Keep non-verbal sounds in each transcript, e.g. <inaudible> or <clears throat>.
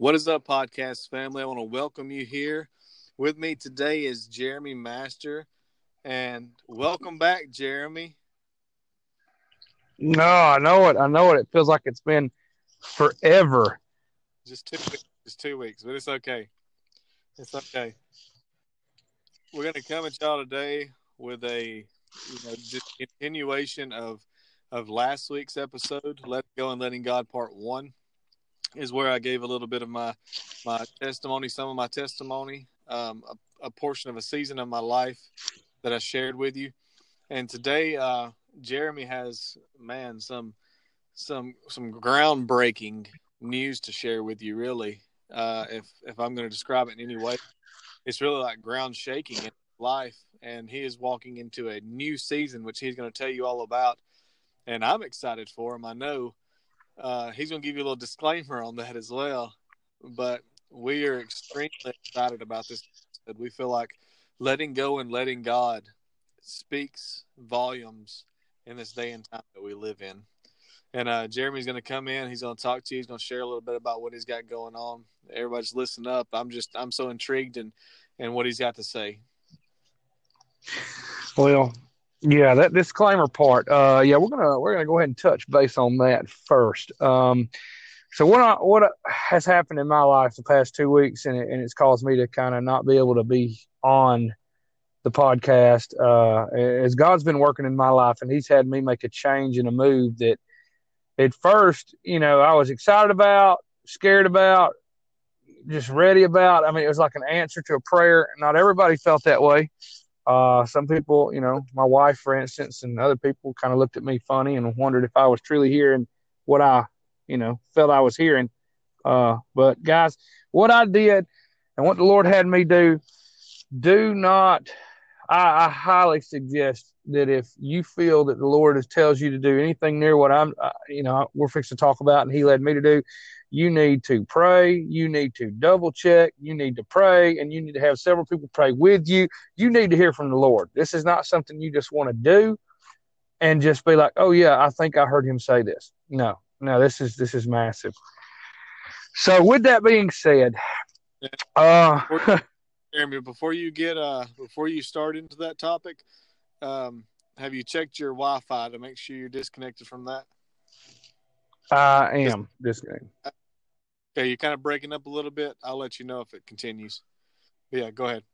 What is up, podcast family? I want to welcome you here. With me today is Jeremy Master, and welcome back, Jeremy. No, I know it. I know it. It feels like it's been forever. Just two, weeks, just two weeks, but it's okay. It's okay. We're gonna come at y'all today with a, you know, just continuation of of last week's episode, "Let Go and Letting God" Part One is where I gave a little bit of my my testimony, some of my testimony, um, a, a, portion of a season of my life that I shared with you. And today, uh, Jeremy has man some some some groundbreaking news to share with you. Really, uh, if if I'm going to describe it in any way, it's really like ground shaking in life. And he is walking into a new season, which he's going to tell you all about. And I'm excited for him. I know uh, he's going to give you a little disclaimer on that as well. But we are extremely excited about this. We feel like letting go and letting God speaks volumes in this day and time that we live in. And uh, Jeremy's going to come in. He's going to talk to you. He's going to share a little bit about what he's got going on. Everybody's listen up. I'm just I'm so intrigued and in what he's got to say. Well, yeah, that disclaimer part. Uh, yeah, we're gonna we're gonna go ahead and touch base on that first. Um, so what I, what has happened in my life the past two weeks, and, it, and it's caused me to kind of not be able to be on the podcast. Uh, as God's been working in my life, and He's had me make a change and a move that, at first, you know, I was excited about, scared about, just ready about. I mean, it was like an answer to a prayer. Not everybody felt that way. Uh, some people, you know, my wife, for instance, and other people kind of looked at me funny and wondered if I was truly hearing what I, you know, felt I was hearing. Uh, but guys, what I did and what the Lord had me do, do not, I, I highly suggest that if you feel that the Lord tells you to do anything near what I'm, uh, you know, we're fixing to talk about and He led me to do, you need to pray. You need to double check. You need to pray, and you need to have several people pray with you. You need to hear from the Lord. This is not something you just want to do and just be like, "Oh yeah, I think I heard him say this." No, no, this is this is massive. So, with that being said, uh, before, <laughs> Jeremy, before you get uh, before you start into that topic, um, have you checked your Wi-Fi to make sure you're disconnected from that? I am disconnected. Okay, you're kind of breaking up a little bit. I'll let you know if it continues. But yeah, go ahead.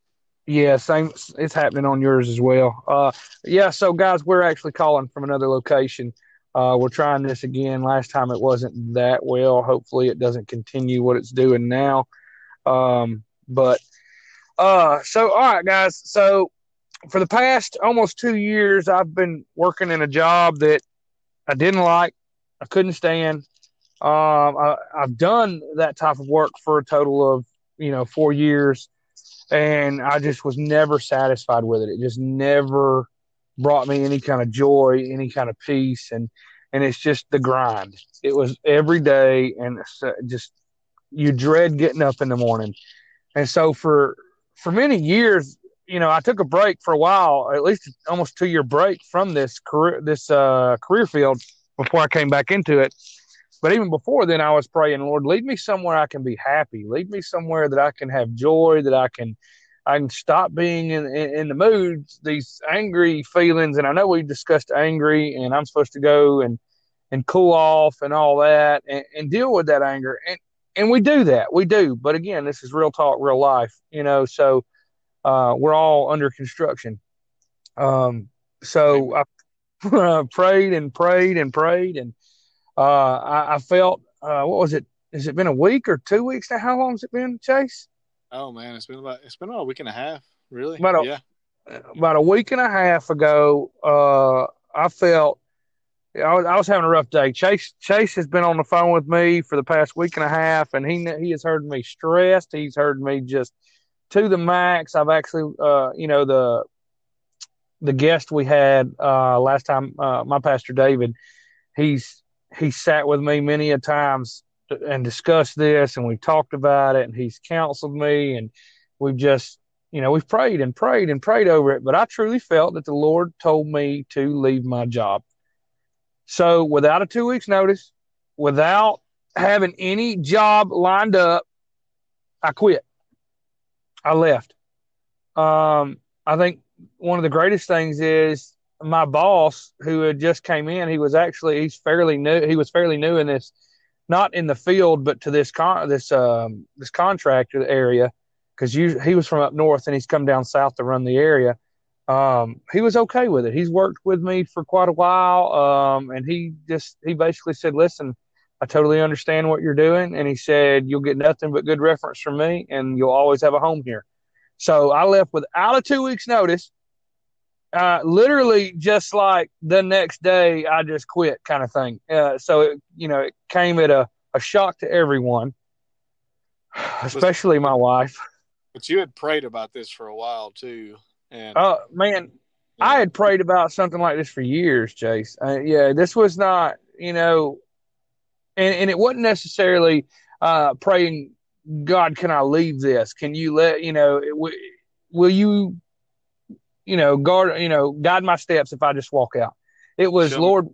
Yeah, same. It's happening on yours as well. Uh, yeah. So, guys, we're actually calling from another location. Uh, we're trying this again. Last time it wasn't that well. Hopefully, it doesn't continue what it's doing now. Um, but uh, so all right, guys. So for the past almost two years, I've been working in a job that I didn't like. I couldn't stand. Um, I, I've done that type of work for a total of you know four years, and I just was never satisfied with it. It just never brought me any kind of joy, any kind of peace, and and it's just the grind. It was every day, and just you dread getting up in the morning. And so for for many years, you know, I took a break for a while, at least almost two year break from this career this uh, career field before I came back into it. But even before then, I was praying, Lord, lead me somewhere I can be happy. Lead me somewhere that I can have joy, that I can, I can stop being in, in, in the mood, these angry feelings. And I know we discussed angry, and I'm supposed to go and and cool off and all that, and, and deal with that anger. And and we do that, we do. But again, this is real talk, real life, you know. So uh, we're all under construction. Um, so I <laughs> prayed and prayed and prayed, and uh, I, I, felt uh, what was it? Has it been a week or two weeks now? How long has it been, Chase? Oh man, it's been about it's been about a week and a half, really. About a, yeah, about a week and a half ago, uh, I felt I was, I was having a rough day. Chase Chase has been on the phone with me for the past week and a half, and he he has heard me stressed. He's heard me just to the max. I've actually, uh, you know, the the guest we had uh, last time, uh, my pastor David, he's he sat with me many a times and discussed this, and we talked about it, and he's counseled me, and we've just, you know, we've prayed and prayed and prayed over it. But I truly felt that the Lord told me to leave my job. So without a two weeks notice, without having any job lined up, I quit. I left. Um, I think one of the greatest things is my boss who had just came in. He was actually he's fairly new. He was fairly new in this, not in the field, but to this con this um this contractor area because he was from up north and he's come down south to run the area. Um, he was okay with it. He's worked with me for quite a while, um, and he just he basically said, "Listen, I totally understand what you're doing," and he said, "You'll get nothing but good reference from me, and you'll always have a home here." So I left without a two weeks notice. Uh, literally just like the next day, I just quit, kind of thing. Uh, so it, you know, it came at a, a shock to everyone, <sighs> especially my wife. But you had prayed about this for a while too, and oh man, yeah. I had prayed about something like this for years, Chase. Uh, yeah, this was not, you know, and and it wasn't necessarily uh, praying, God, can I leave this? Can you let you know? Will you, you know, guard, you know, guide my steps if I just walk out? It was show Lord, me.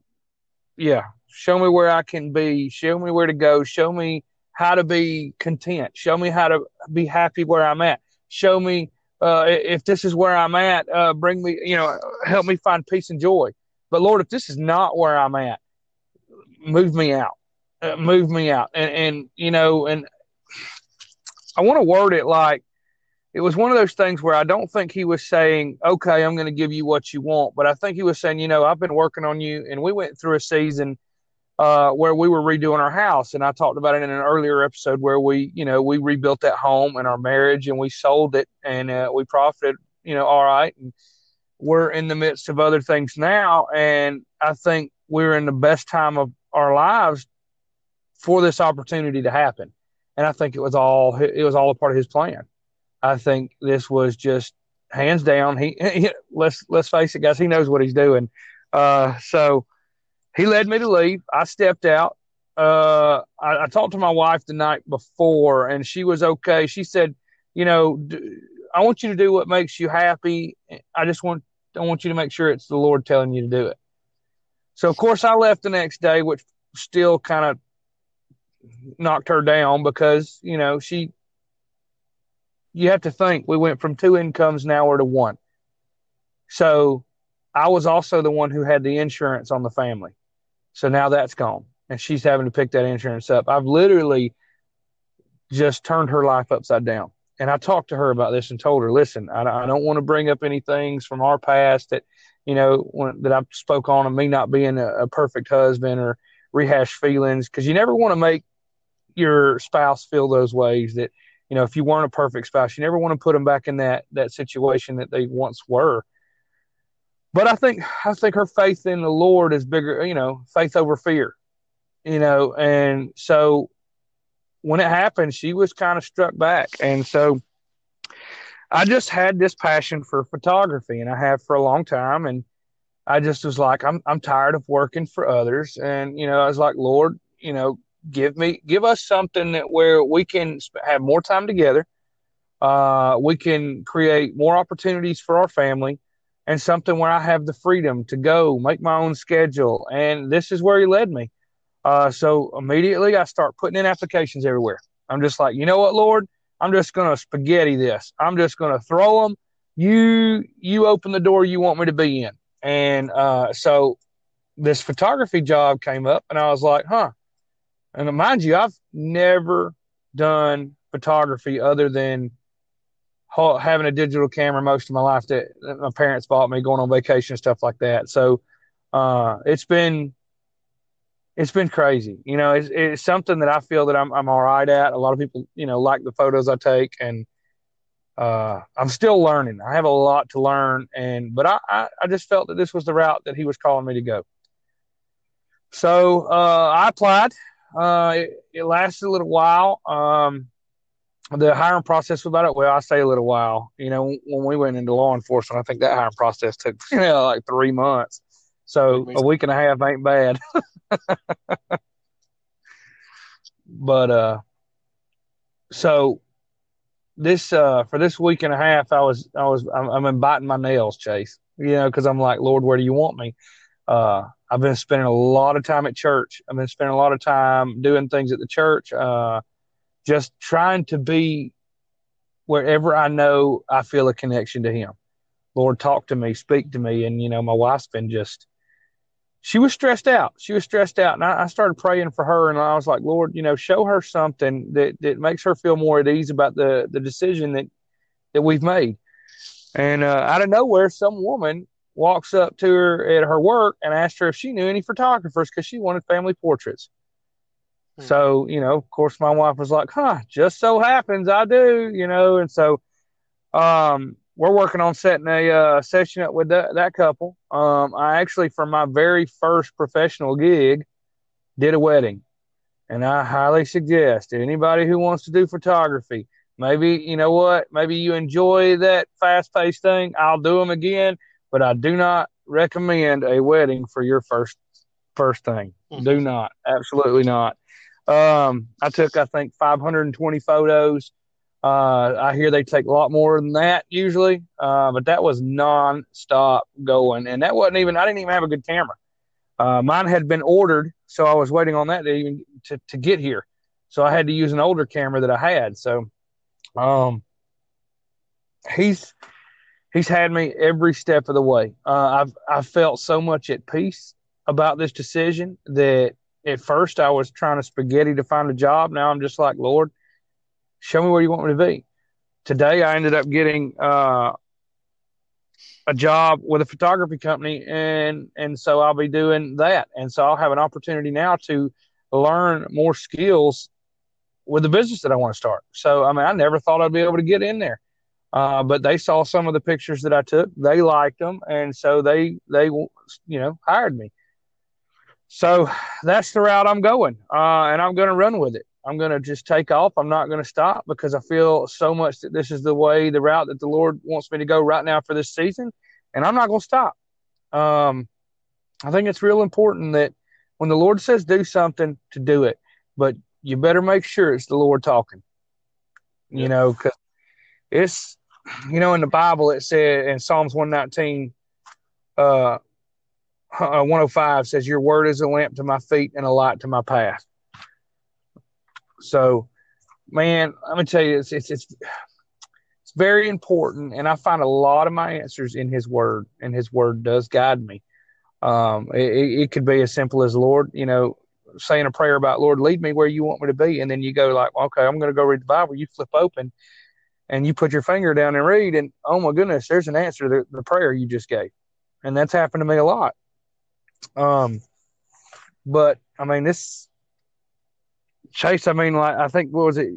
yeah, show me where I can be, show me where to go, show me how to be content. Show me how to be happy where I'm at. Show me uh, if this is where I'm at. Uh, bring me, you know, help me find peace and joy. But Lord, if this is not where I'm at, move me out. Uh, move me out. And and you know, and I want to word it like it was one of those things where I don't think he was saying, "Okay, I'm going to give you what you want," but I think he was saying, "You know, I've been working on you, and we went through a season." uh, where we were redoing our house, and I talked about it in an earlier episode where we, you know, we rebuilt that home and our marriage, and we sold it, and uh, we profited, you know, all right. And we're in the midst of other things now, and I think we're in the best time of our lives for this opportunity to happen. And I think it was all it was all a part of his plan. I think this was just hands down. He, <laughs> he let's let's face it, guys. He knows what he's doing. Uh, so he led me to leave. I stepped out. Uh, I, I, talked to my wife the night before, and she was okay. She said, "You know, I want you to do what makes you happy. I just want I want you to make sure it's the Lord telling you to do it." So, of course, I left the next day, which still kind of knocked her down because you know she. You have to think we went from two incomes now we're to one. So, I was also the one who had the insurance on the family. So now that's gone. And she's having to pick that insurance up. I've literally just turned her life upside down. And I talked to her about this and told her, listen, I, I don't want to bring up any things from our past that, you know, when, that I spoke on of me not being a, a perfect husband or rehash feelings because you never want to make your spouse feel those ways that, you know, if you weren't a perfect spouse, you never want to put them back in that, that situation that they once were. But I think I think her faith in the Lord is bigger, you know, faith over fear, you know, and so when it happened, she was kind of struck back, and so I just had this passion for photography, and I have for a long time, and I just was like, I'm I'm tired of working for others, and you know, I was like, Lord, you know, give me give us something that where we can have more time together, uh, we can create more opportunities for our family and something where I have the freedom to go make my own schedule. And this is where he led me. Uh, so immediately I start putting in applications everywhere. I'm just like, you know what, Lord, I'm just to spaghetti this. I'm just to throw them. You, you open the door you want me to be in. And, uh, so this photography job came up and I was like, huh. And mind you, I've never done photography other than having a digital camera most of my life that, my parents bought me going on vacation and stuff like that. So uh, it's been it's been crazy. You know, it's, it's something that I feel that I'm I'm all right at. A lot of people, you know, like the photos I take, and uh, I'm still learning. I have a lot to learn, and but I, I, I just felt that this was the route that he was calling me to go. So uh, I applied. Uh, it, it, lasted a little while. Um, the hiring process was about it. Well, I say a little while. You know, when we went into law enforcement, I think that hiring process took <laughs> you know like three months. So a week and a half ain't bad. <laughs> but uh, so this uh for this week and a half, I was I was I'm, I'm biting my nails, Chase. You know, because I'm like, Lord, where do you want me? Uh, I've been spending a lot of time at church. I've been spending a lot of time doing things at the church. Uh, just trying to be wherever I know I feel a connection to Him. Lord, talk to me, speak to me. And, you know, my wife's been just, she was stressed out. She was stressed out. And I, I, started praying for her. And I was like, Lord, you know, show her something that, that makes her feel more at ease about the, the decision that, that we've made. And uh, out of nowhere, some woman walks up to her at her work and asked her if she knew any photographers because she wanted family portraits. Hmm. So, you know, of course, my wife was like, huh, just so happens I do, you know, and so um, we're working on setting a uh, session up with that, that couple. Um, I actually, for my very first professional gig, did a wedding. And I highly suggest anybody who wants to do photography, maybe, you know what, maybe you enjoy that fast paced thing. I'll do them again but I do not recommend a wedding for your first first thing. Mm-hmm. Do not, absolutely not. Um, I took I think 520 photos. Uh, I hear they take a lot more than that usually, uh, but that was non-stop going, and that wasn't even. I didn't even have a good camera. Uh, mine had been ordered, so I was waiting on that to even to, to get here. So I had to use an older camera that I had. So, um, he's he's had me every step of the way. Uh, I've I felt so much at peace about this decision that at first I was trying to spaghetti to find a job. Now I'm just like, Lord, show me where you want me to be. Today I ended up getting uh, a job with a photography company, and and so I'll be doing that, and so I'll have an opportunity now to learn more skills with the business that I want to start. So I mean, I never thought I'd be able to get in there. Uh, but they saw some of the pictures that I took. They liked them, and so they they you know hired me. So that's the route I'm going, uh, and I'm going to run with it. I'm going to just take off. I'm not going to stop because I feel so much that this is the way, the route that the Lord wants me to go right now for this season, and I'm not going to stop. Um, I think it's real important that when the Lord says do something, to do it, but you better make sure it's the Lord talking. You know, because it's you know, in the Bible, it said in Psalms 119, uh, 105 says, Your word is a lamp to my feet and a light to my path. So, man, I'm gonna tell you, it's, it's, it's, it's very important. And I find a lot of my answers in his word, and his word does guide me. Um, it, it could be as simple as, Lord, you know, saying a prayer about, Lord, lead me where you want me to be. And then you go, like, okay, I'm going to go read the Bible. You flip open and you put your finger down and read, and oh my goodness, there's an answer to the, prayer you just gave, and that's happened to me a lot. Um, but I mean, this Chase, I mean, like I think what was it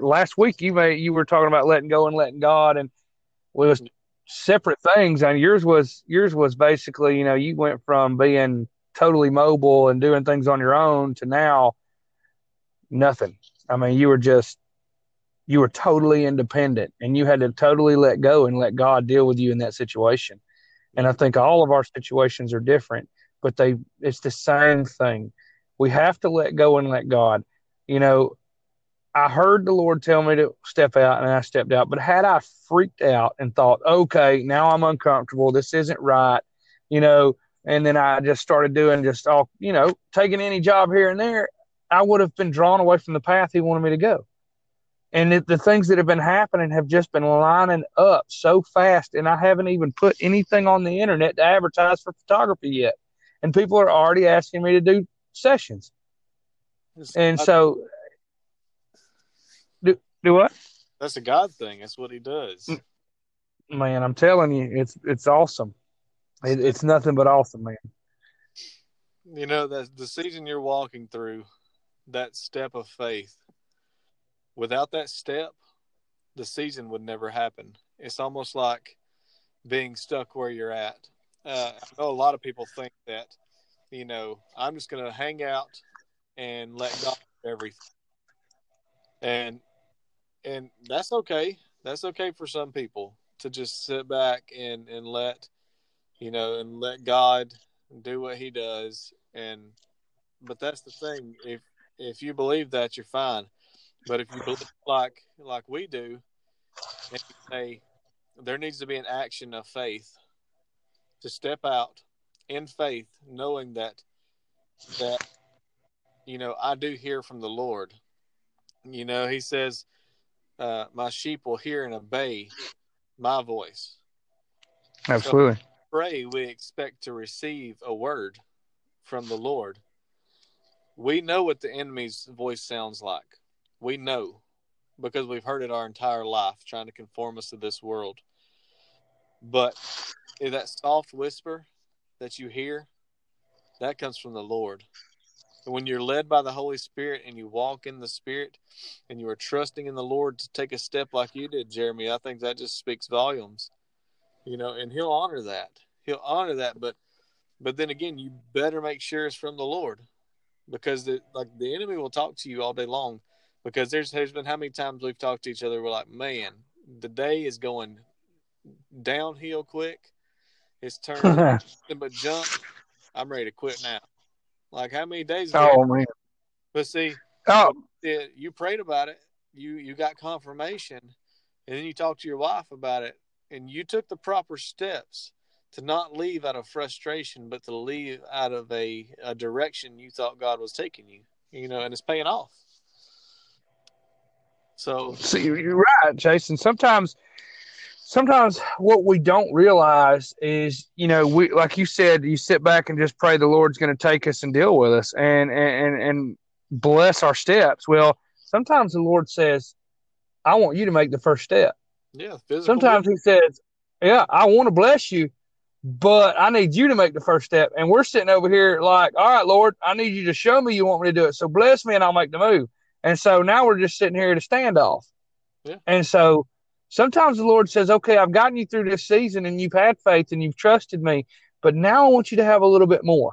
last week? You may you were talking about letting go and letting God, and it was separate things. And yours was yours was basically, you know, you went from being totally mobile and doing things on your own to now nothing. I mean, you were just you were totally independent and you had to totally let go and let God deal with you in that situation. And I think all of our situations are different, but they it's the same thing. We have to let go and let God. You know, I heard the Lord tell me to step out and I stepped out, but had I freaked out and thought, okay, now I'm uncomfortable, this isn't right, you know, and then I just started doing just all, you know, taking any job here and there, I would have been drawn away from the path he wanted me to go and it, the things that have been happening have just been lining up so fast and i haven't even put anything on the internet to advertise for photography yet. And people are already asking me to do sessions. And so do, do what? That's a god thing. That's what he does. Man i'm telling you it's it's awesome. It, it's nothing but awesome man. You know that the season you're walking through that step of faith without that step, the season would never happen. It's almost like being stuck where you're at. Uh, I know a lot of people think that, you know, I'm just going to hang out and let God do everything, and and that's okay. That's okay for some people to just sit back and and let, you know, and let God do what He does. And but that's the thing. If if you believe that, you're fine. But if you believe like like we do, and say there needs to be an action of faith to step out in faith, knowing that that you know I do hear from the Lord. You know, He says uh, my sheep will hear and obey my voice. Absolutely. So pray we expect to receive a word from the Lord. We know what the enemy's voice sounds like. We know because we've heard it our entire life, trying to conform us to this world. But that soft whisper that you hear, that comes from the Lord. And when you're led by the Holy Spirit and you walk in the Spirit and you are trusting in the Lord to take a step like you did, Jeremy, I think that just speaks volumes. You know, and He'll honor that. He'll honor that, but but then again, you better make sure it's from the Lord, because the, like the enemy will talk to you all day long. Because there's there's been how many times we've talked to each other, we're like, man, the day is going downhill quick. It's <laughs> turned but jump. I'm ready to quit now. Like how many days ago? Oh man. But see, oh. you prayed about it. You you got confirmation, and then you talked to your wife about it, and you took the proper steps to not leave out of frustration, but to leave out of a, a direction you thought God was taking you. You know, and it's paying off. So, see, you're right, Jason. Sometimes sometimes what we don't realize is, you know, we like you said, you sit back and just pray the Lord's going to take us and deal with us and and and bless our steps. Well, sometimes the Lord says, "I want you to make the first step." Yeah. Sometimes He says, "Yeah, I want to bless you." But I need you to make the first step. And we're sitting over here like, all right, Lord, I need you to show me you want me to do it. So bless me and I'll make the move. And so now we're just sitting here at a standoff. Yeah. And so Sometimes the Lord says, okay, I've gotten you through this season and you've had faith and you've trusted me, but now I want you to have a little bit more.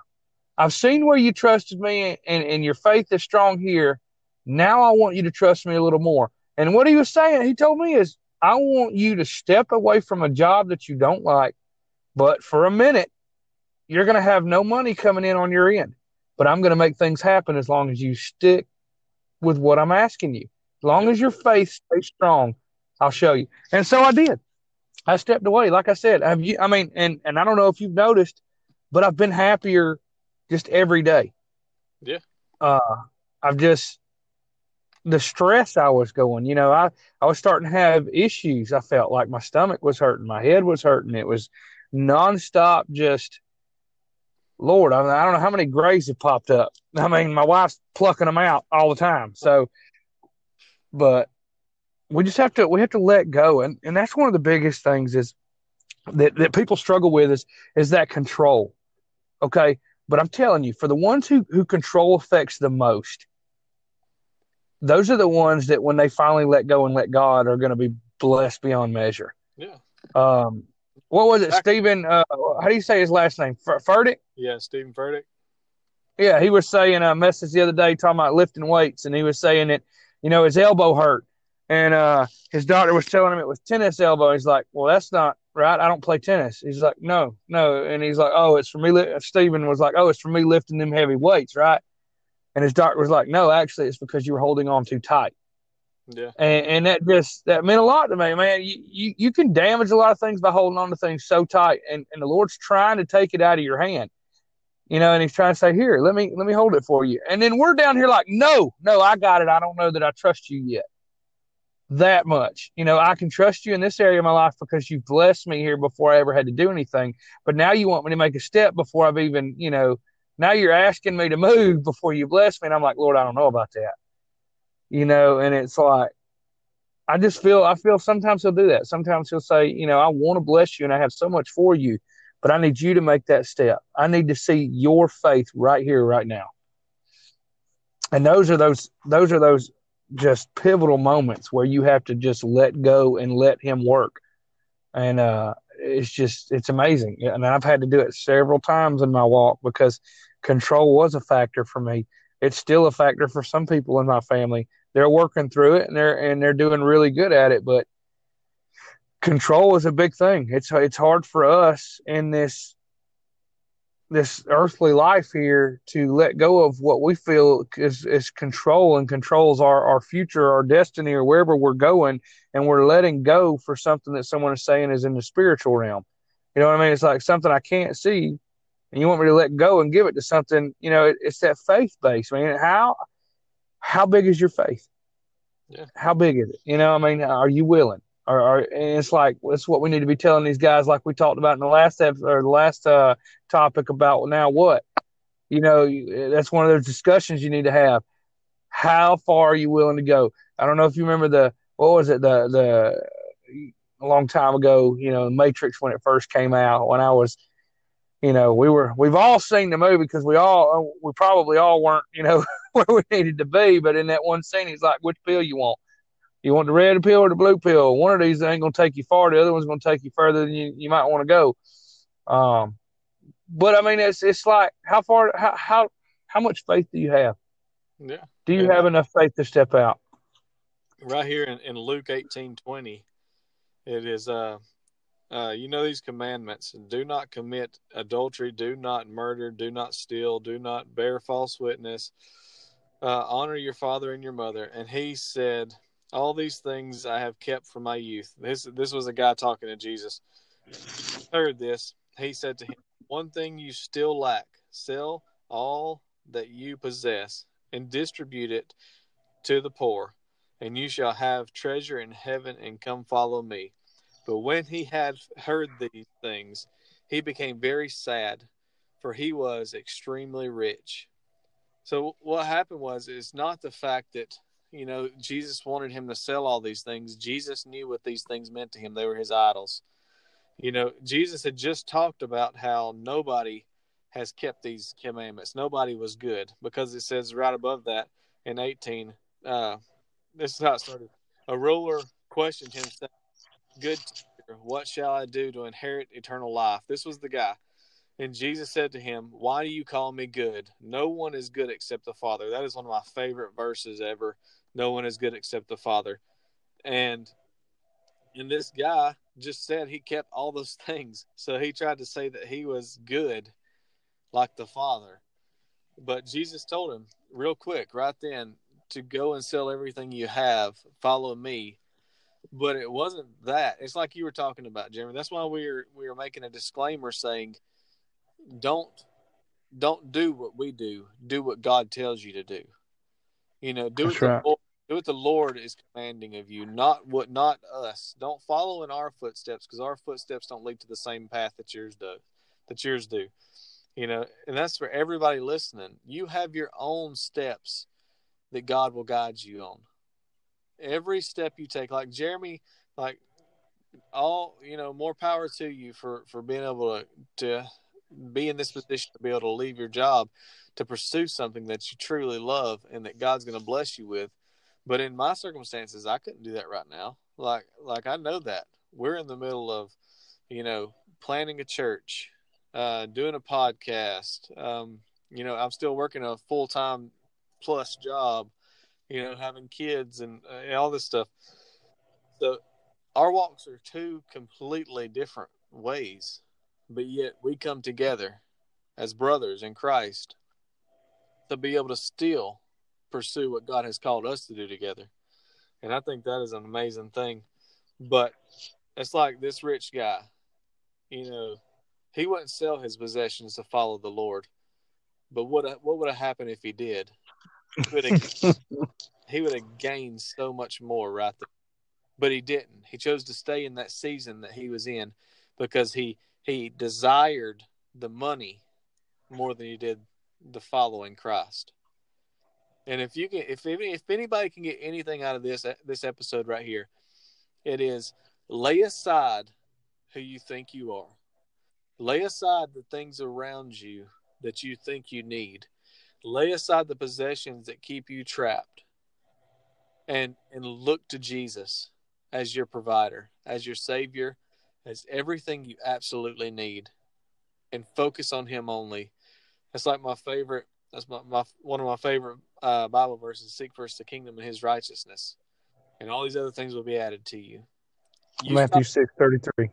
I've seen where you trusted me and, and your faith is strong here. Now I want you to trust me a little more. And what he was saying, he told me is, I want you to step away from a job that you don't like, but for a minute, you're going to have no money coming in on your end. But I'm going to make things happen as long as you stick with what I'm asking you. As long as your faith stays strong, I'll show you. And so I did. I stepped away. Like I said, have you, I mean, and, and I don't know if you've noticed, but I've been happier just every day. Yeah. Uh, I've just, the stress I was going, you know, I, I was starting to have issues. I felt like my stomach was hurting. My head was hurting. It was nonstop just, Lord, I, mean, I don't know how many grays have popped up. I mean, my wife's plucking them out all the time. So, but we just have to we have to let go. And and that's one of the biggest things is that that people struggle with is is that control. Okay? But i'm telling you for the ones who who control affects the most those are the ones that when they finally let go and let god are going to be blessed beyond measure. Yeah. Um what was it steven uh, how do you say his last name F- Furtick? yeah steven Furtick. yeah he was saying a message the other day talking about lifting weights and he was saying that you know his elbow hurt and uh, his doctor was telling him it was tennis elbow. He's like, "Well, that's not right. I don't play tennis." He's like, "No, no," and he's like, "Oh, it's for me." Li-. Steven was like, "Oh, it's for me lifting them heavy weights, right?" And his doctor was like, "No, actually, it's because you were holding on too tight." Yeah, and, and that just that meant a lot to me, man. You, you you can damage a lot of things by holding on to things so tight, and and the Lord's trying to take it out of your hand you know, and he's trying to say, "Here, let me let me hold it for you." And then we're down here like, "No, no, I got it. I don't know that I trust you yet." that much. You know, I can trust you in this area of my life because you've blessed me here before I ever had to do anything. But now you want me to make a step before I've even, you know, now you're asking me to move before you bless me. And I'm like, Lord, I don't know about that. You know, and it's like, I just feel, I feel sometimes he'll do that. Sometimes he'll say, you know, I want to bless you and I have so much for you, but I need you to make that step. I need to see your faith right here, right now. And those are those, those are those just pivotal moments where you have to just let go and let him work. And uh, it's just it's amazing. And I've had to do it several times in my walk because control was a factor for me. It's still a factor for some people in my family. They're working through it and they're and they're doing really good at it, but control is a big thing. It's it's hard for us in this this earthly life here to let go of what we feel is, is control and controls our, our future, our destiny, or wherever we're going, and we're letting go for something that someone is saying is in the spiritual realm. You know what I mean? It's like something I can't see, and you want me to let go and give it to something. You know, it, it's that faith base, man. How how big is your faith? Yeah. How big is it? You know, I mean, are you willing? Or, or and it's like that's what we need to be telling these guys, like we talked about in the last episode, or the last uh, topic about now what? You know, that's one of those discussions you need to have. How far are you willing to go? I don't know if you remember the what was it the the a long time ago, you know, Matrix when it first came out. When I was, you know, we were we've all seen the movie because we all we probably all weren't, you know, <laughs> where we needed to be. But in that one scene, he's like, "Which pill you want? You want the red pill or the blue pill? One of these ain't gonna take you far. The other one's gonna take you further than you, you might want to go." Um, but I mean, it's it's like how far how how how much faith do you have? Yeah. Do you Yeah. have enough faith to step out? right here in, in Luke eighteen twenty, it is uh, uh, you know these commandments: do not commit adultery, do not murder, do not steal, do not bear false witness, uh, honor your father and your mother. And he said, "All these things I have kept from my youth." This this was a guy talking to Jesus. Heard this, he said to him, "One thing you still lack: sell all that you possess and distribute it to the poor." and you shall have treasure in heaven and come follow me. But when he had heard these things, he became very sad, for he was extremely rich. So what happened was it's not the fact that you know Jesus wanted him to sell all these things. Jesus knew what these things meant to him. They were his idols. You know, Jesus had just talked about how nobody has kept these commandments. Nobody was good because it says right above that in 18 uh this is how it started. A ruler questioned him, Good teacher, what shall I do to inherit eternal life? This was the guy. And Jesus said to him, Why do you call me good? No one is good except the Father. That is one of my favorite verses ever. No one is good except the Father. And and this guy just said he kept all those <laughs> things. So he tried to say that he was good like the Father. But Jesus told him real quick, right then, to go and sell everything you have, follow me. But it wasn't that. It's like you were talking about, Jeremy. That's why we were we were making a disclaimer saying, don't don't do what we do. Do what God tells you to do. You know, do That's what right. the Lord, do what the Lord is commanding of you, not what not us. Don't follow in our footsteps because our footsteps don't lead to the same path that yours do. That yours do. You know, and that's for everybody listening. You have your own steps that God will guide you on. Every step you take, like Jeremy, like all you know, more power to you for for being able to to be in this position to be able to leave your job to pursue something that you truly love and that God's going to bless you with. But in my circumstances, I couldn't do that right now. Like like I know that we're in the middle of, you know, planning a church, uh, doing a podcast. Um, you know, I'm still working a full time plus job. You know, having kids and uh, all this stuff. So our walks are two completely different ways, but yet we come together as brothers in Christ to be able to still pursue what God has called us to do together. And I think that is an amazing thing. But it's like this rich guy, you know, he wouldn't sell his possessions to follow the Lord. But what what would have happened if he did? He would have, gained so much more right there. But he didn't. He chose to stay in that season that he was in because he he desired the money more than he did the following Christ. And if you can, if if anybody can get anything out of this uh, this episode right here, it is lay aside who you think you are. Lay aside the things around you that you think you need. Lay aside the possessions that keep you trapped. And and look to Jesus as your provider, as your savior, as everything you absolutely need. And focus on him only. That's like my favorite that's my, my one of my favorite uh, Bible verses. Seek first the kingdom and His righteousness, and all these other things will be added to you. you Matthew stop, six thirty three.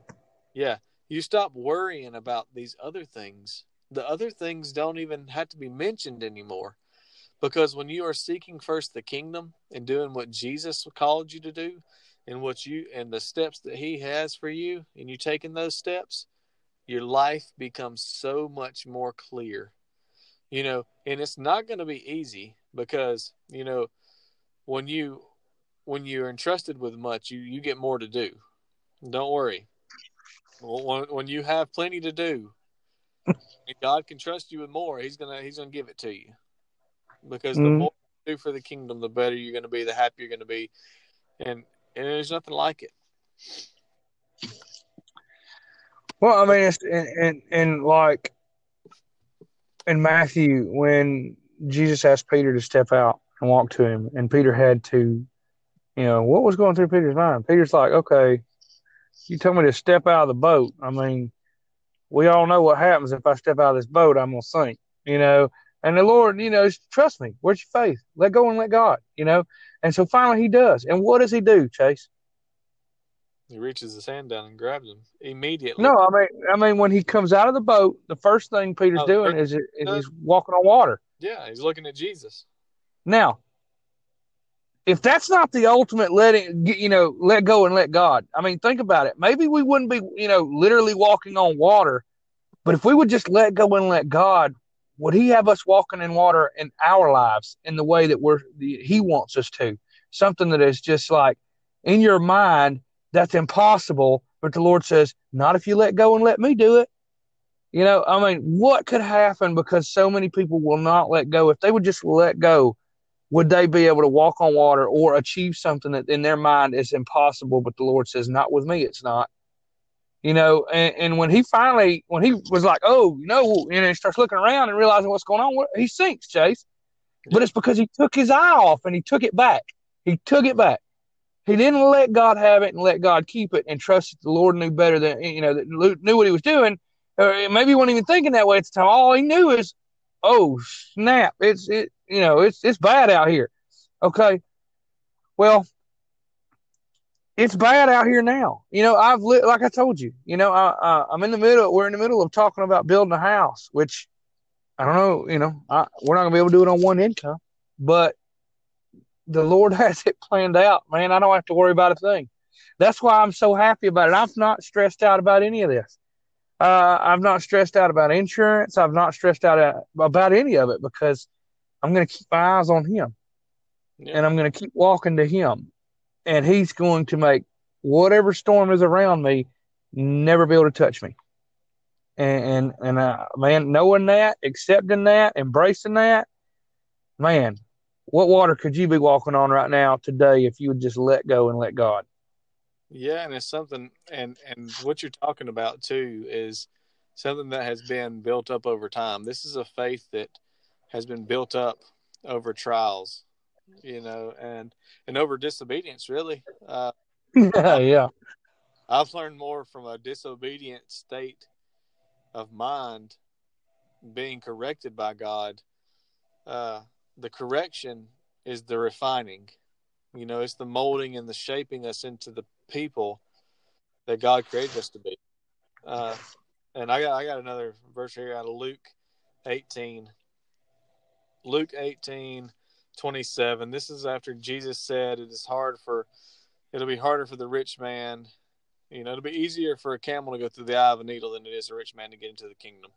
yeah, you stop worrying about these other things. The other things don't even have to be mentioned anymore, because when you are seeking first the kingdom and doing what Jesus called you to do, and what you and the steps that He has for you, and you taking those steps, your life becomes so much more clear you know and it's not going to be easy because you know when you when you're entrusted with much, you you get more to do. Don't worry. When, when you have plenty to do, and God can trust you with more, He's gonna He's gonna give it to you. Because the Mhm. more you do for the kingdom, the better you're gonna be, the happier you're gonna be, and and there's nothing like it. Well, I mean, it's and and, and like in Matthew when Jesus asked Peter to step out and walk to him, and Peter had to, you know, what was going through Peter's mind? Peter's like, okay, you told me to step out of the boat. I mean, we all know what happens if I step out of this boat, I'm gonna sink, you know. And the Lord, you know, trust me. Where's your faith? Let go and let God, you know. And so finally, he does. And what does he do, Chase? He reaches his hand down and grabs him immediately. No, I mean, I mean, when he comes out of the boat, the first thing Peter's Oh, doing is, is he's walking on water. Yeah, he's looking at Jesus. Now, if that's not the ultimate letting, you know, let go and let God. I mean, think about it. Maybe we wouldn't be, you know, literally walking on water, but if we would just let go and let God, would He have us walking in water in our lives in the way that we're He wants us to? Something that is just like in your mind that's impossible, but the Lord says, "Not if you let go and let Me do it." You know, I mean, what could happen because so many people will not let go? If they would just let go, would they be able to walk on water or achieve something that in their mind is impossible? But the Lord says, not with me, it's not. You know, and, and when he finally, when he was like, oh, you know, and he starts looking around and realizing what's going on, he sinks, Chase. But it's because he took his eye off and he took it back. He took it back. He didn't let God have it and let God keep it and trust that the Lord knew better than, you know, knew what he was doing. Or maybe he wasn't even thinking that way at the time. All he knew is, oh snap, it's it, you know, it's it's bad out here. Okay, well, it's bad out here now. You know, I've li- like I told you, you know, I, I I'm in the middle. We're in the middle of talking about building a house, which I don't know. You know, I, we're not gonna be able to do it on one income, but the Lord <laughs> has it planned out, man. I don't have to worry about a thing. That's why I'm so happy about it. I'm not stressed out about any of this. Uh, I'm not stressed out about insurance. I'm not stressed out about any of it because I'm going to keep my eyes on Him, Yeah. and I'm going to keep walking to Him, and He's going to make whatever storm is around me never be able to touch me. And and, and uh, man, knowing that, accepting that, embracing that, man, what water could you be walking on right now today if you would just let go and let God? Yeah, and it's something, and and what you're talking about too is something that has been built up over time. This is a faith that has been built up over trials, you know, and and over disobedience. Really, uh, <laughs> yeah. I've learned more from a disobedient state of mind being corrected by God. Uh, the correction is the refining. You know, it's the molding and the shaping us into the people that God created us to be. Uh, and I got I got another verse here out of Luke 18. Luke 18, 27. This is after Jesus said it is hard for it'll be harder for the rich man. You know, it'll be easier for a camel to go through the eye of a needle than it is a rich man to get into the kingdom.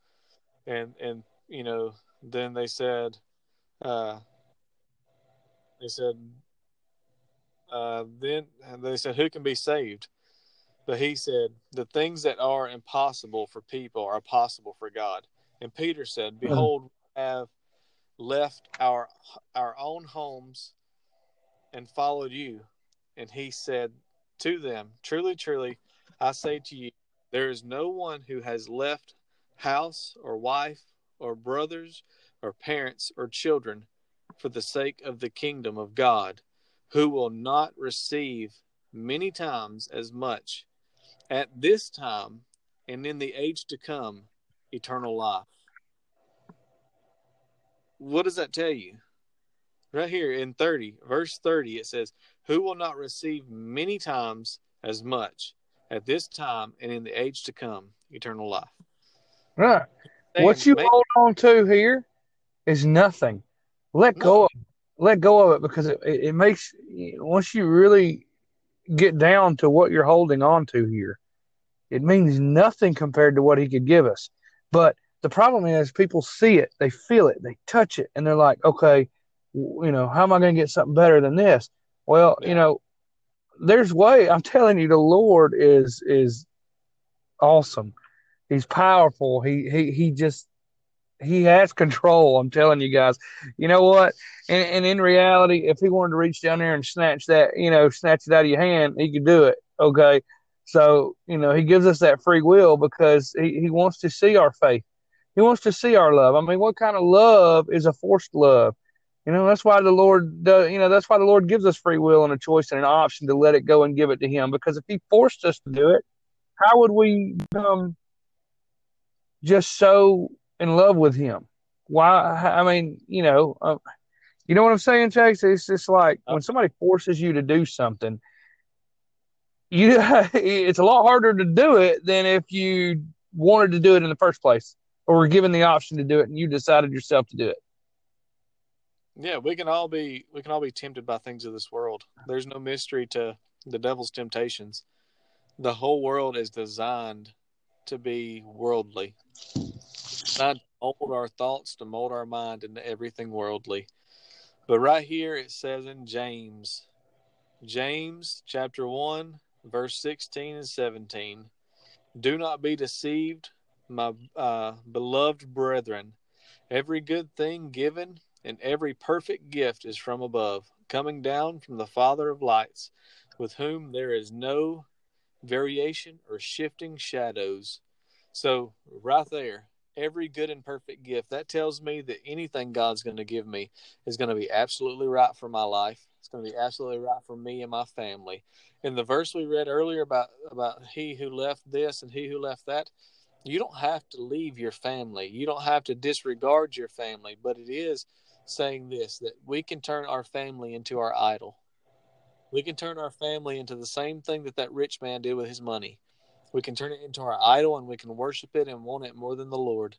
And and you know, then they said uh they said uh, then they said, Who can be saved? But he said, The things that are impossible for people are possible for God. And Peter said, Behold, we have left our our own homes and followed you. And he said to them, Truly, truly, I say to you, there is no one who has left house or wife or brothers or parents or children for the sake of the kingdom of God who will not receive many times as much at this time and in the age to come eternal life. What does that tell you? Right here in 30, verse 30, it says, Who will not receive many times as much at this time and in the age to come eternal life? Right. What you man, hold on to here is nothing. Let go No. of let go of it because it, it, it makes once you really get down to what you're holding on to here, it means nothing compared to what he could give us. But the problem is people see it, they feel it, they touch it, and they're like, okay, you know, how am I going to get something better than this? Well, yeah. you know, there's way. I'm telling you, the Lord is is awesome. He's powerful. He he he just he has control. I'm telling you guys. You know what? And, and in reality, if he wanted to reach down there and snatch that, you know, snatch it out of your hand, he could do it. Okay. So, you know, he gives us that free will because he, he wants to see our faith. He wants to see our love. I mean, what kind of love is a forced love? You know, that's why the Lord, does, you know, that's why the Lord gives us free will and a choice and an option to let it go and give it to Him. Because if He forced us to do it, how would we become just so in love with Him? Why? I mean, you know, uh, you know what I'm saying, Chase? It's just like when somebody forces you to do something, you <laughs> it's a lot harder to do it than if you wanted to do it in the first place or were given the option to do it and you decided yourself to do it. Yeah, we can all be we can all be tempted by things of this world. There's no mystery to the devil's temptations. The whole world is designed to be worldly. Not mold our thoughts, to mold our mind into everything worldly. But right here it says in James, James chapter 1, verse 16 and 17, Do not be deceived, my uh, beloved brethren. Every good thing given and every perfect gift is from above, coming down from the Father of lights, with whom there is no variation or shifting shadows. So, right there, every good and perfect gift, that tells me that anything God's going to give me is going to be absolutely right for my life. It's going to be absolutely right for me and my family. In the verse we read earlier about about he who left this and he who left that, you don't have to leave your family. You don't have to disregard your family, but it is saying this that we can turn our family into our idol. We can turn our family into the same thing that that rich man did with his money. We can turn it into our idol and we can worship it and want it more than the Lord.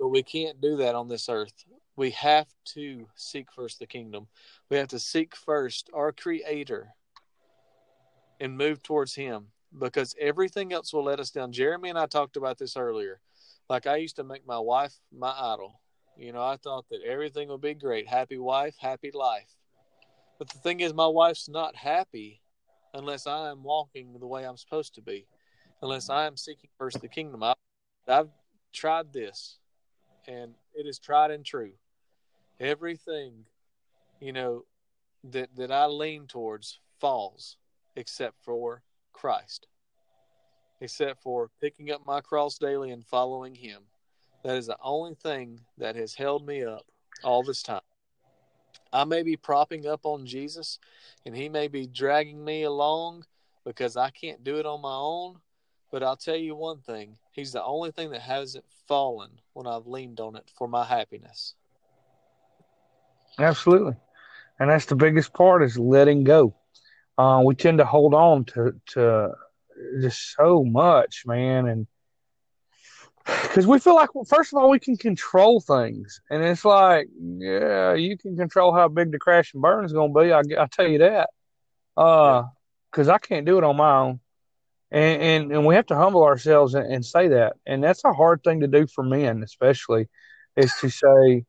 But we can't do that on this earth. We have to seek first the kingdom. We have to seek first our Creator and move towards Him because everything else will let us down. Jeremy and I talked about this earlier. Like I used to make my wife my idol. You know, I thought that everything would be great. Happy wife, happy life. But the thing is, my wife's not happy unless I am walking the way I'm supposed to be, unless I am seeking first the kingdom. I, I've tried this, and it is tried and true. Everything, you know, that that I lean towards falls, except for Christ, except for picking up my cross daily and following Him. That is the only thing that has held me up all this time. I may be propping up on Jesus and he may be dragging me along because I can't do it on my own. But I'll tell you one thing He's the only thing that hasn't fallen when I've leaned on it for my happiness. Absolutely. And that's the biggest part is letting go. Uh, we tend to hold on to, to just so much, man. And because we feel like well, first of all we can control things. And it's like yeah you can control how big the crash and burn is going to be. I, I tell you that. Uh because i can't do it on my own. And, and and we have to humble ourselves and, and say that. And that's a hard thing to do for men especially is to say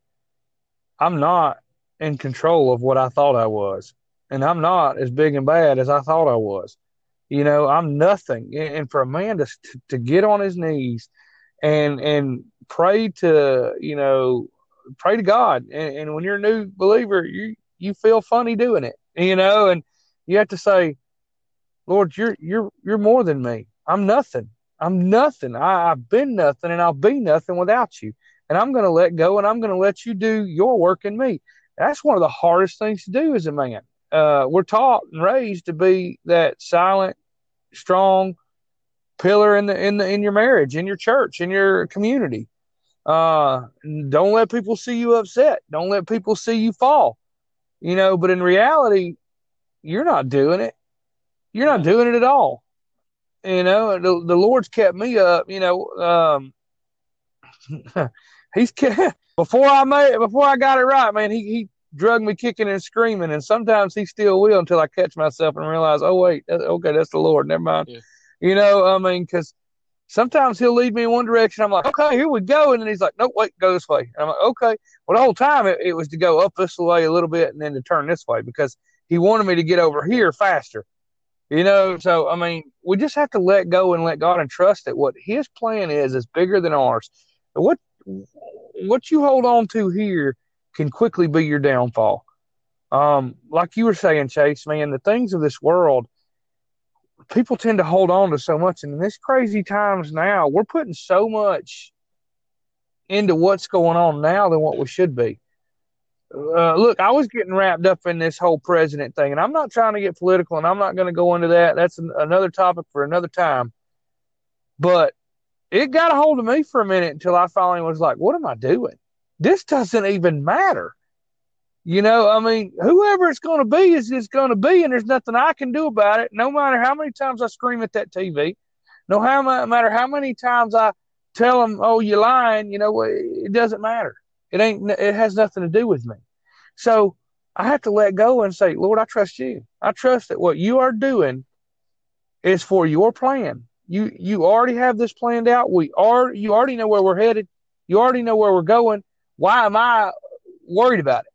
i'm not in control of what i thought i was and i'm not as big and bad as i thought i was you know i'm nothing and for a man to, to get on his knees and and pray to you know pray to God. And, and when you're a new believer, you you feel funny doing it, you know, and you have to say, Lord, you're you're you're more than me. I'm nothing. I'm nothing. I, I've been nothing, and I'll be nothing without you. And I'm going to let go, and I'm going to let you do your work in me. That's one of the hardest things to do as a man. Uh, we're taught and raised to be that silent, strong, pillar in the in the in your marriage, in your church, in your community. Uh, don't let people see you upset. Don't let people see you fall. You know, but in reality, you're not doing it. You're not doing it at all. You know, the, the Lord's kept me up. You know, um, <laughs> he's kept, <laughs> before I made before I got it right, man. He he drug me kicking and screaming, and sometimes he still will until I catch myself and realize, oh wait, okay, that's the Lord. Never mind. Yeah. You know, I mean, because sometimes he'll lead me in one direction. I'm like, okay, here we go. And then he's like, nope, wait, go this way. And I'm like, okay. Well, the whole time it, it was to go up this way a little bit and then to turn this way because He wanted me to get over here faster. You know, so I mean, we just have to let go and let God and trust that what His plan is is bigger than ours. What what you hold on to here can quickly be your downfall. Um, like you were saying, Chase, man, the things of this world, people tend to hold on to so much. And in this crazy times now, we're putting so much into what's going on now than what we should be. Uh, look, I was getting wrapped up in this whole president thing, and I'm not trying to get political, and I'm not going to go into that. That's an, another topic for another time. But it got a hold of me for a minute until I finally was like, "What am I doing? This doesn't even matter." You know, I mean, whoever it's going to be is it's going to be, and there's nothing I can do about it. No matter how many times I scream at that TV, no how matter how many times I tell them, "Oh, you're lying," you know, it doesn't matter. It ain't. It has nothing to do with me. So I have to let go and say, Lord, I trust you. I trust that what you are doing is for your plan. You you already have this planned out. We are you already know where we're headed. You already know where we're going. Why am I worried about it?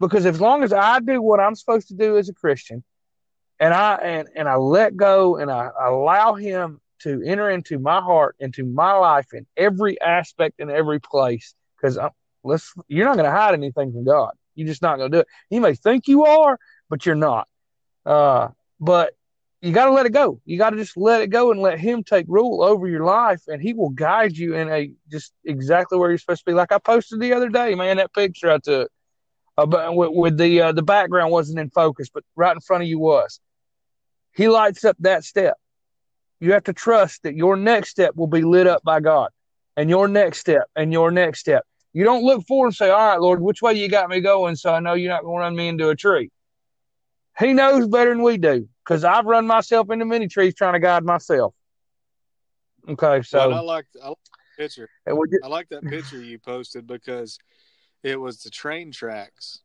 Because as long as I do what I'm supposed to do as a Christian, and I and, and I let go and I allow him to enter into my heart, into my life in every aspect and every place, because let's you're not going to hide anything from God. You're just not going to do it. You may think you are, but you're not. Uh, but you got to let it go. You got to just let it go and let Him take rule over your life, and He will guide you in a just exactly where you're supposed to be. Like I posted the other day, man, that picture I took uh, with, with the uh, the background wasn't in focus, but right in front of you was. He lights up that step. You have to trust that your next step will be lit up by God, and your next step, and your next step. You don't look forward and say, All right, Lord, which way you got me going so I know you're not going to run me into a tree? He knows better than we do because I've run myself into many trees trying to guide myself. Okay, so well, I like I like that picture. I like that picture you posted because it was the train tracks,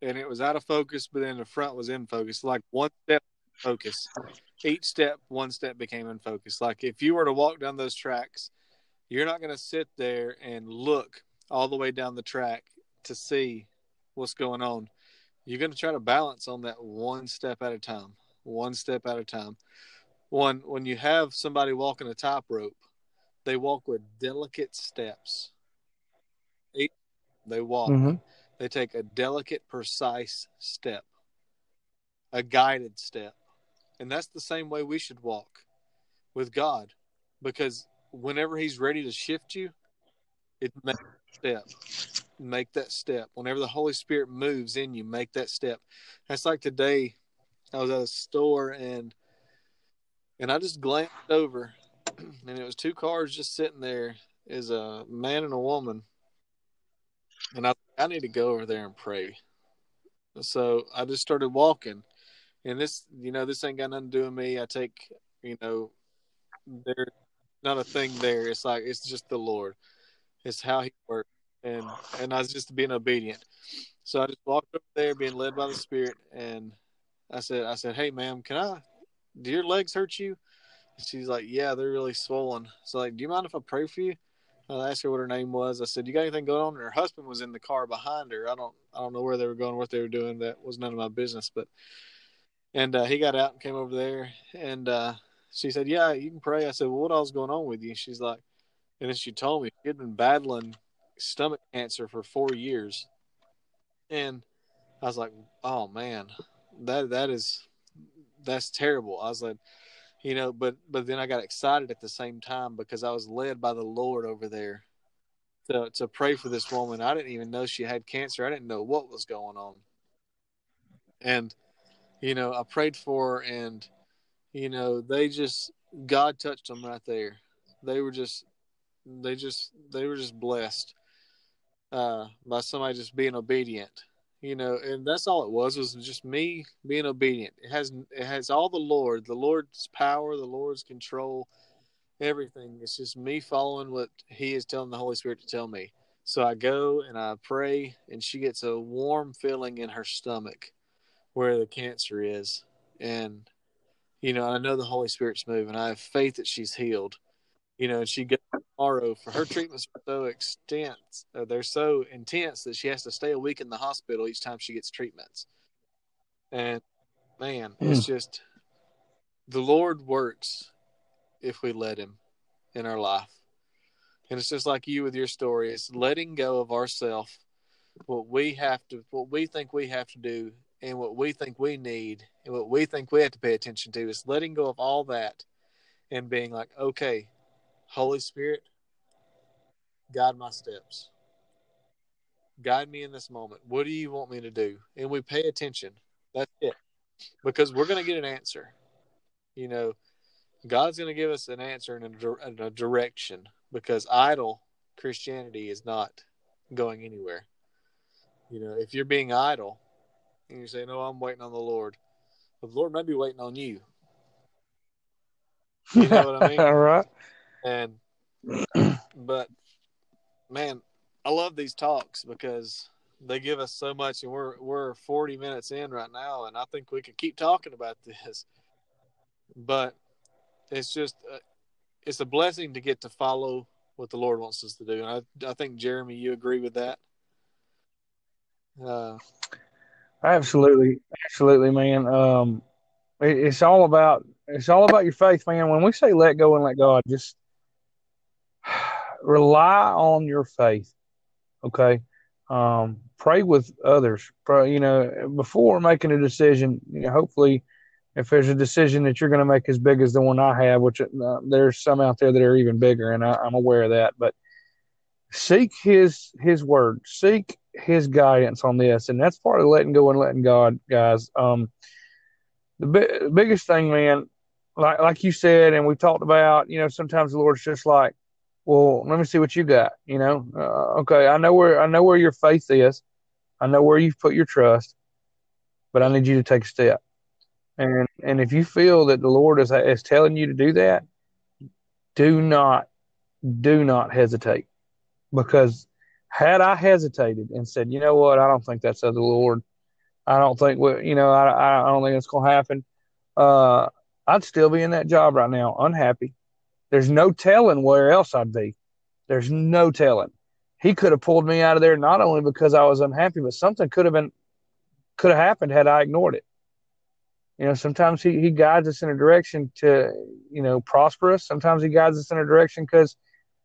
and it was out of focus, but then the front was in focus. Like one step focus, each step, one step became in focus. Like if you were to walk down those tracks, you're not going to sit there and look all the way down the track to see what's going on. You're going to try to balance on that one step at a time, one step at a time. One, when you have somebody walking a top rope, they walk with delicate steps. They walk. Mm-hmm. They take a delicate, precise step, a guided step. And that's the same way we should walk with God because whenever He's ready to shift you, it makes step. Make that step. Whenever the Holy Spirit moves in you, make that step. That's like today. I was at a store and and I just glanced over, <clears throat> and it was two cars just sitting there. Is a man and a woman, and I I need to go over there and pray. So I just started walking, and this you know this ain't got nothing to do with me. I take you know there's not a thing there. It's like it's just the Lord. It's how He works and and I was just being obedient. So I just walked over there, being led by the Spirit, and I said, I said, hey, ma'am, can I? Do your legs hurt you? And she's like, yeah, they're really swollen. So like, do you mind if I pray for you? I asked her what her name was. I said, "You got anything going on?" And her husband was in the car behind her. I don't, I don't know where they were going, what they were doing. That was none of my business. But, and uh, he got out and came over there, and uh, she said, "Yeah, you can pray." I said, "Well, what all's going on with you?" She's like, and then she told me she had been battling stomach cancer for four years, and I was like, "Oh man, that that is that's terrible." I was like, you know, but but then I got excited at the same time because I was led by the Lord over there to to pray for this woman. I didn't even know she had cancer. I didn't know what was going on, and you know, I prayed for her, and you know, they just God touched them right there. They were just they just they were just blessed uh, by somebody just being obedient, you know, and that's all it was was just me being obedient. It has it has all the Lord, the Lord's power, the Lord's control, everything. It's just me following what He is telling the Holy Spirit to tell me. So I go and I pray, and she gets a warm feeling in her stomach where the cancer is, and you know I know the Holy Spirit's moving. I have faith that she's healed you know, and she goes tomorrow for her treatments are so extensive, uh, they're so intense that she has to stay a week in the hospital each time she gets treatments. And man, it's just the Lord works if we let Him in our life. And it's just like you with your story. It's letting go of ourself, what we have to, what we think we have to do, and what we think we need, and what we think we have to pay attention to. Is letting go of all that, and being like, okay, Holy Spirit, guide my steps. Guide me in this moment. What do you want me to do? And we pay attention. That's it. Because we're going to get an answer. You know, God's going to give us an answer and a, a direction because idle Christianity is not going anywhere. You know, if you're being idle and you say, No, oh, I'm waiting on the Lord, the Lord may be waiting on you. You know what I <laughs> mean? All right. And, <clears throat> but man, I love these talks because they give us so much, and we're we're 40 minutes in right now, and I think we could keep talking about <laughs> this. But it's just uh, it's a blessing to get to follow what the Lord wants us to do, and I I think Jeremy, you agree with that. Uh, absolutely, absolutely, man. Um, it, it's all about it's all about your faith, man. When we say let go and let God, just rely on your faith. Okay. Um, pray with others. Pray, you know, before making a decision, you know, hopefully, if there's a decision that you're going to make as big as the one I have, which uh, there's some out there that are even bigger, and I, I'm aware of that, but seek his his word seek his guidance on this and that's part of letting go and letting god guys um the bi- biggest thing man like like you said and we talked about you know sometimes the lord's just like well, let me see what you got. You know, uh, okay, I know where I know where your faith is. I know where you've put your trust, but I need you to take a step. And and if you feel that the Lord is is telling you to do that, do not do not hesitate, because had I hesitated and said, you know what, I don't think that's of the Lord. I don't think what you know I I don't think it's going to happen. Uh, I'd still be in that job right now, unhappy there's no telling where else I'd be. There's no telling. He could have pulled me out of there not only because I was unhappy, but something could have been could have happened had I ignored it. You know, sometimes he, he guides us in a direction to, you know, prosper us. Sometimes he guides us in a direction because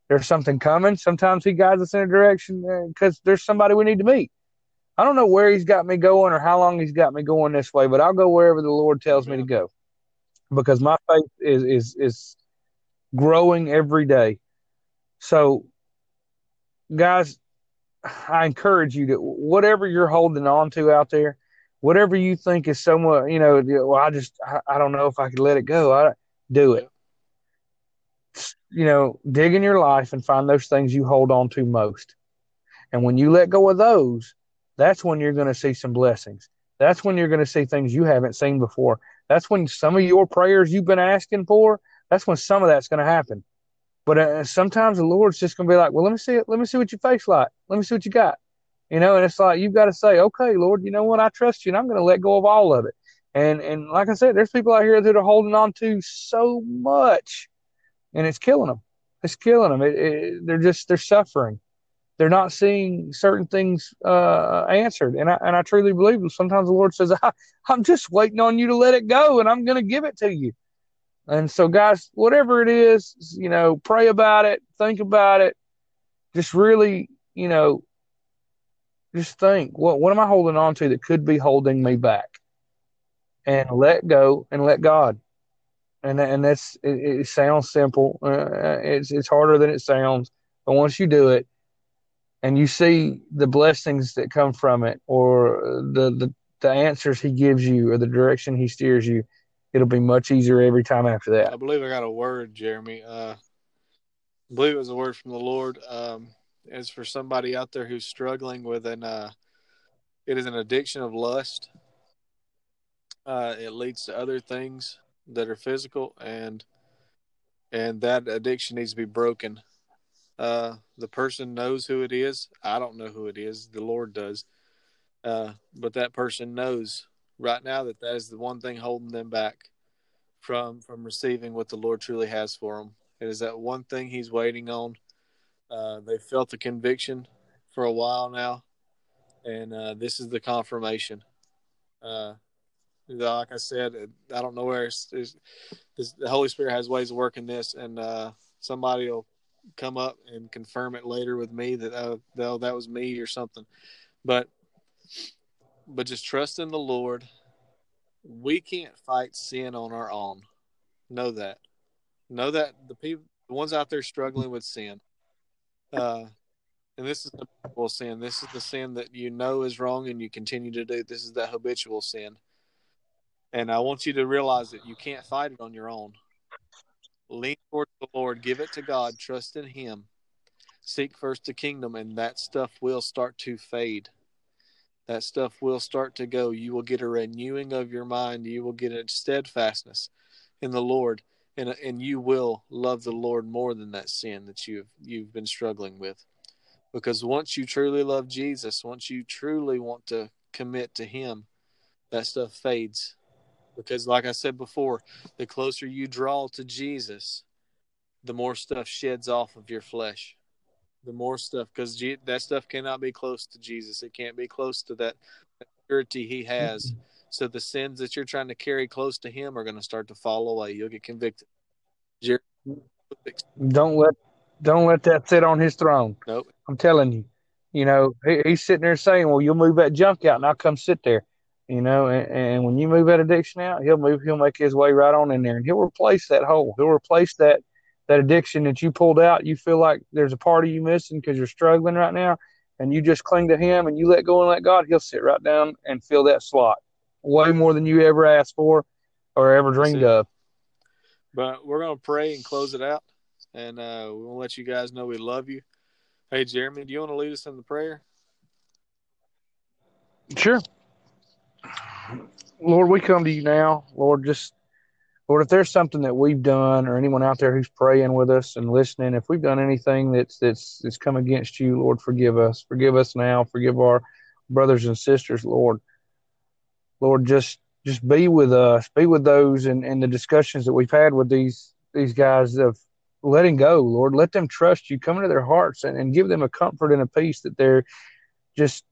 there's something coming. Sometimes he guides us in a direction because uh, there's somebody we need to meet. I don't know where he's got me going or how long he's got me going this way, but I'll go wherever the Lord tells me to go because my faith is is is growing every day. So, guys, I encourage you to whatever you're holding on to out there, whatever you think is somewhat, you know, well, I just, I, I don't know if I could let it go. I do it. You know, dig in your life and find those things you hold on to most. And when you let go of those, that's when you're going to see some blessings. That's when you're going to see things you haven't seen before. That's when some of your prayers you've been asking for that's when some of that's going to happen. But uh, sometimes the Lord's just going to be like, well, let me see it. Let me see what your face like. Let me see what you got. You know, and it's like you've got to say, okay, Lord, you know what? I trust you, and I'm going to let go of all of it. And and like I said, there's people out here that are holding on to so much, and it's killing them. It's killing them. It, it, they're just they're suffering. They're not seeing certain things uh, answered, and I and I truly believe sometimes the Lord says, I, <laughs> "I'm just waiting on you to let it go, and I'm going to give it to you." And so, guys, whatever it is, you know, pray about it, think about it, just really, you know, just think, what what am I holding on to that could be holding me back? And let go and let God. And and that's it, it sounds simple. Uh, it's it's harder than it sounds, but once you do it, and you see the blessings that come from it, or the the the answers He gives you, or the direction He steers you, it'll be much easier every time after that. I believe I got a word, Jeremy. Uh, I believe it was a word from the Lord. Um, as for somebody out there who's struggling with an, uh, it is an addiction of lust. Uh, it leads to other things that are physical, and and that addiction needs to be broken. Uh, the person knows who it is. I don't know who it is. The Lord does. Uh, but that person knows right now that that is the one thing holding them back from from receiving what the Lord truly has for them. It is that one thing He's waiting on. Uh, they felt the conviction for a while now, and uh, this is the confirmation. Uh, like I said, I don't know where it's, it's, it's, the Holy Spirit has ways of working this, and uh, somebody will come up and confirm it later with me that oh, that was me or something. But but just trust in the Lord. We can't fight sin on our own. Know that. Know that the people, the ones out there struggling with sin, uh, and this is the habitual sin. This is the sin that you know is wrong and you continue to do. This is that habitual sin. And I want you to realize that you can't fight it on your own. Lean towards the Lord, give it to God, trust in Him, seek first the kingdom, and that stuff will start to fade. That stuff will start to go. You will get a renewing of your mind. You will get a steadfastness in the Lord, and and you will love the Lord more than that sin that you've you've been struggling with. Because once you truly love Jesus, once you truly want to commit to Him, that stuff fades because like i said before the closer you draw to jesus the more stuff sheds off of your flesh the more stuff because G- that stuff cannot be close to jesus. It can't be close to that purity he has. Mm-hmm. So the sins that you're trying to carry close to him are going to start to fall away. You'll get convicted. Don't let don't let that sit on his throne. Nope. I'm telling you. You know he, he's sitting there saying well you'll move that junk out and i'll come sit there. You know, and, and, when you move that addiction out, he'll move, he'll make his way right on in there, and he'll replace that hole. He'll replace that that addiction that you pulled out. You feel like there's a part of you missing because you're struggling right now, and you just cling to him and you let go and let God. He'll sit right down and fill that slot, way more than you ever asked for or ever dreamed of. But we're gonna pray and close it out, and uh, we'll let you guys know we love you. Hey, Jeremy, do you want to lead us in the prayer? Sure. Lord, we come to you now. Lord, just Lord, if there's something that we've done or anyone out there who's praying with us and listening, if we've done anything that's that's that's come against you, Lord, forgive us. Forgive us now. Forgive our brothers and sisters, Lord. Lord, just just be with us, be with those and and the discussions that we've had with these these guys of letting go, Lord. Let them trust you, come into their hearts and, and give them a comfort and a peace that they're just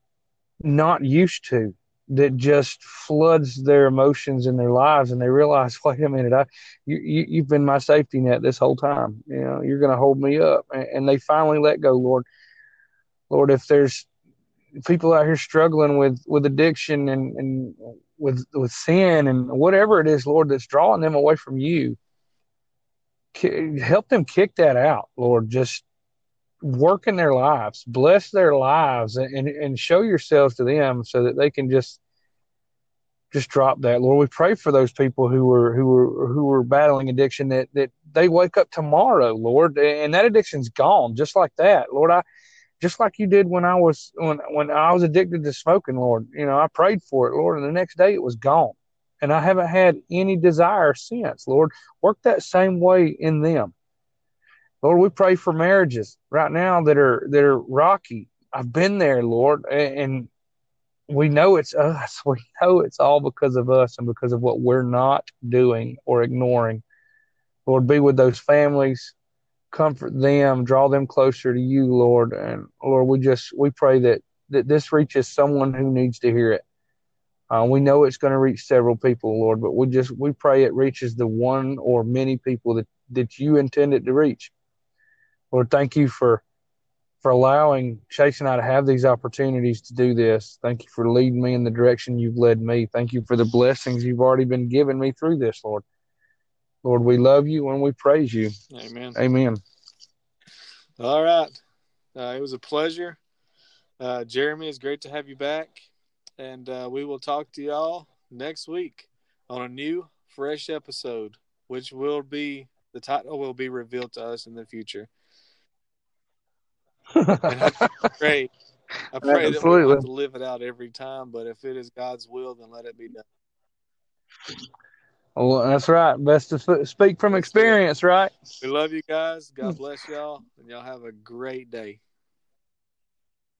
not used to that just floods their emotions in their lives and they realize <laughs> wait a minute i you, you have been my safety net this whole time. You know you're going to hold me up. And, and, they finally let go lord. Lord if there's people out here struggling with with addiction and and with with sin and whatever it is lord that's drawing them away from you help them kick that out lord. Just work in their lives, bless their lives, and and show yourselves to them so that they can just just drop that. Lord, we pray for those people who were who were who were battling addiction that that they wake up tomorrow, Lord, and that addiction's gone just like that. Lord, I just like you did when I was when when I was addicted to smoking, Lord. You know, I prayed for it, Lord, and the next day it was gone. And I haven't had any desire since. Lord, work that same way in them. Lord, we pray for marriages right now that are that are rocky. I've been there, Lord, and we know it's us. <laughs> We know it's all because of us and because of what we're not doing or ignoring. Lord, be with those families, comfort them, draw them closer to you, Lord. And Lord, we just we pray that that this reaches someone who needs to hear it. Uh, we know it's going to reach several people, Lord, but we just we pray it reaches the one or many people that that you intend it to reach. Lord, thank you for for allowing Chase and I to have these opportunities to do this. Thank you for leading me in the direction you've led me. Thank you for the blessings you've already been giving me through this, Lord. Lord, we love you and we praise you. Amen. Amen. All right. Uh, it was a pleasure. Uh, Jeremy, it's great to have you back. And uh, we will talk to y'all next week on a new, fresh episode, which will be the title will be revealed to us in the future I pray, I <laughs> pray Absolutely. that we have to live it out every time, but if it is God's will, then let it be done. Well, that's right. Best to speak from experience, right? We love you guys. God hmm. bless y'all, and y'all have a great day.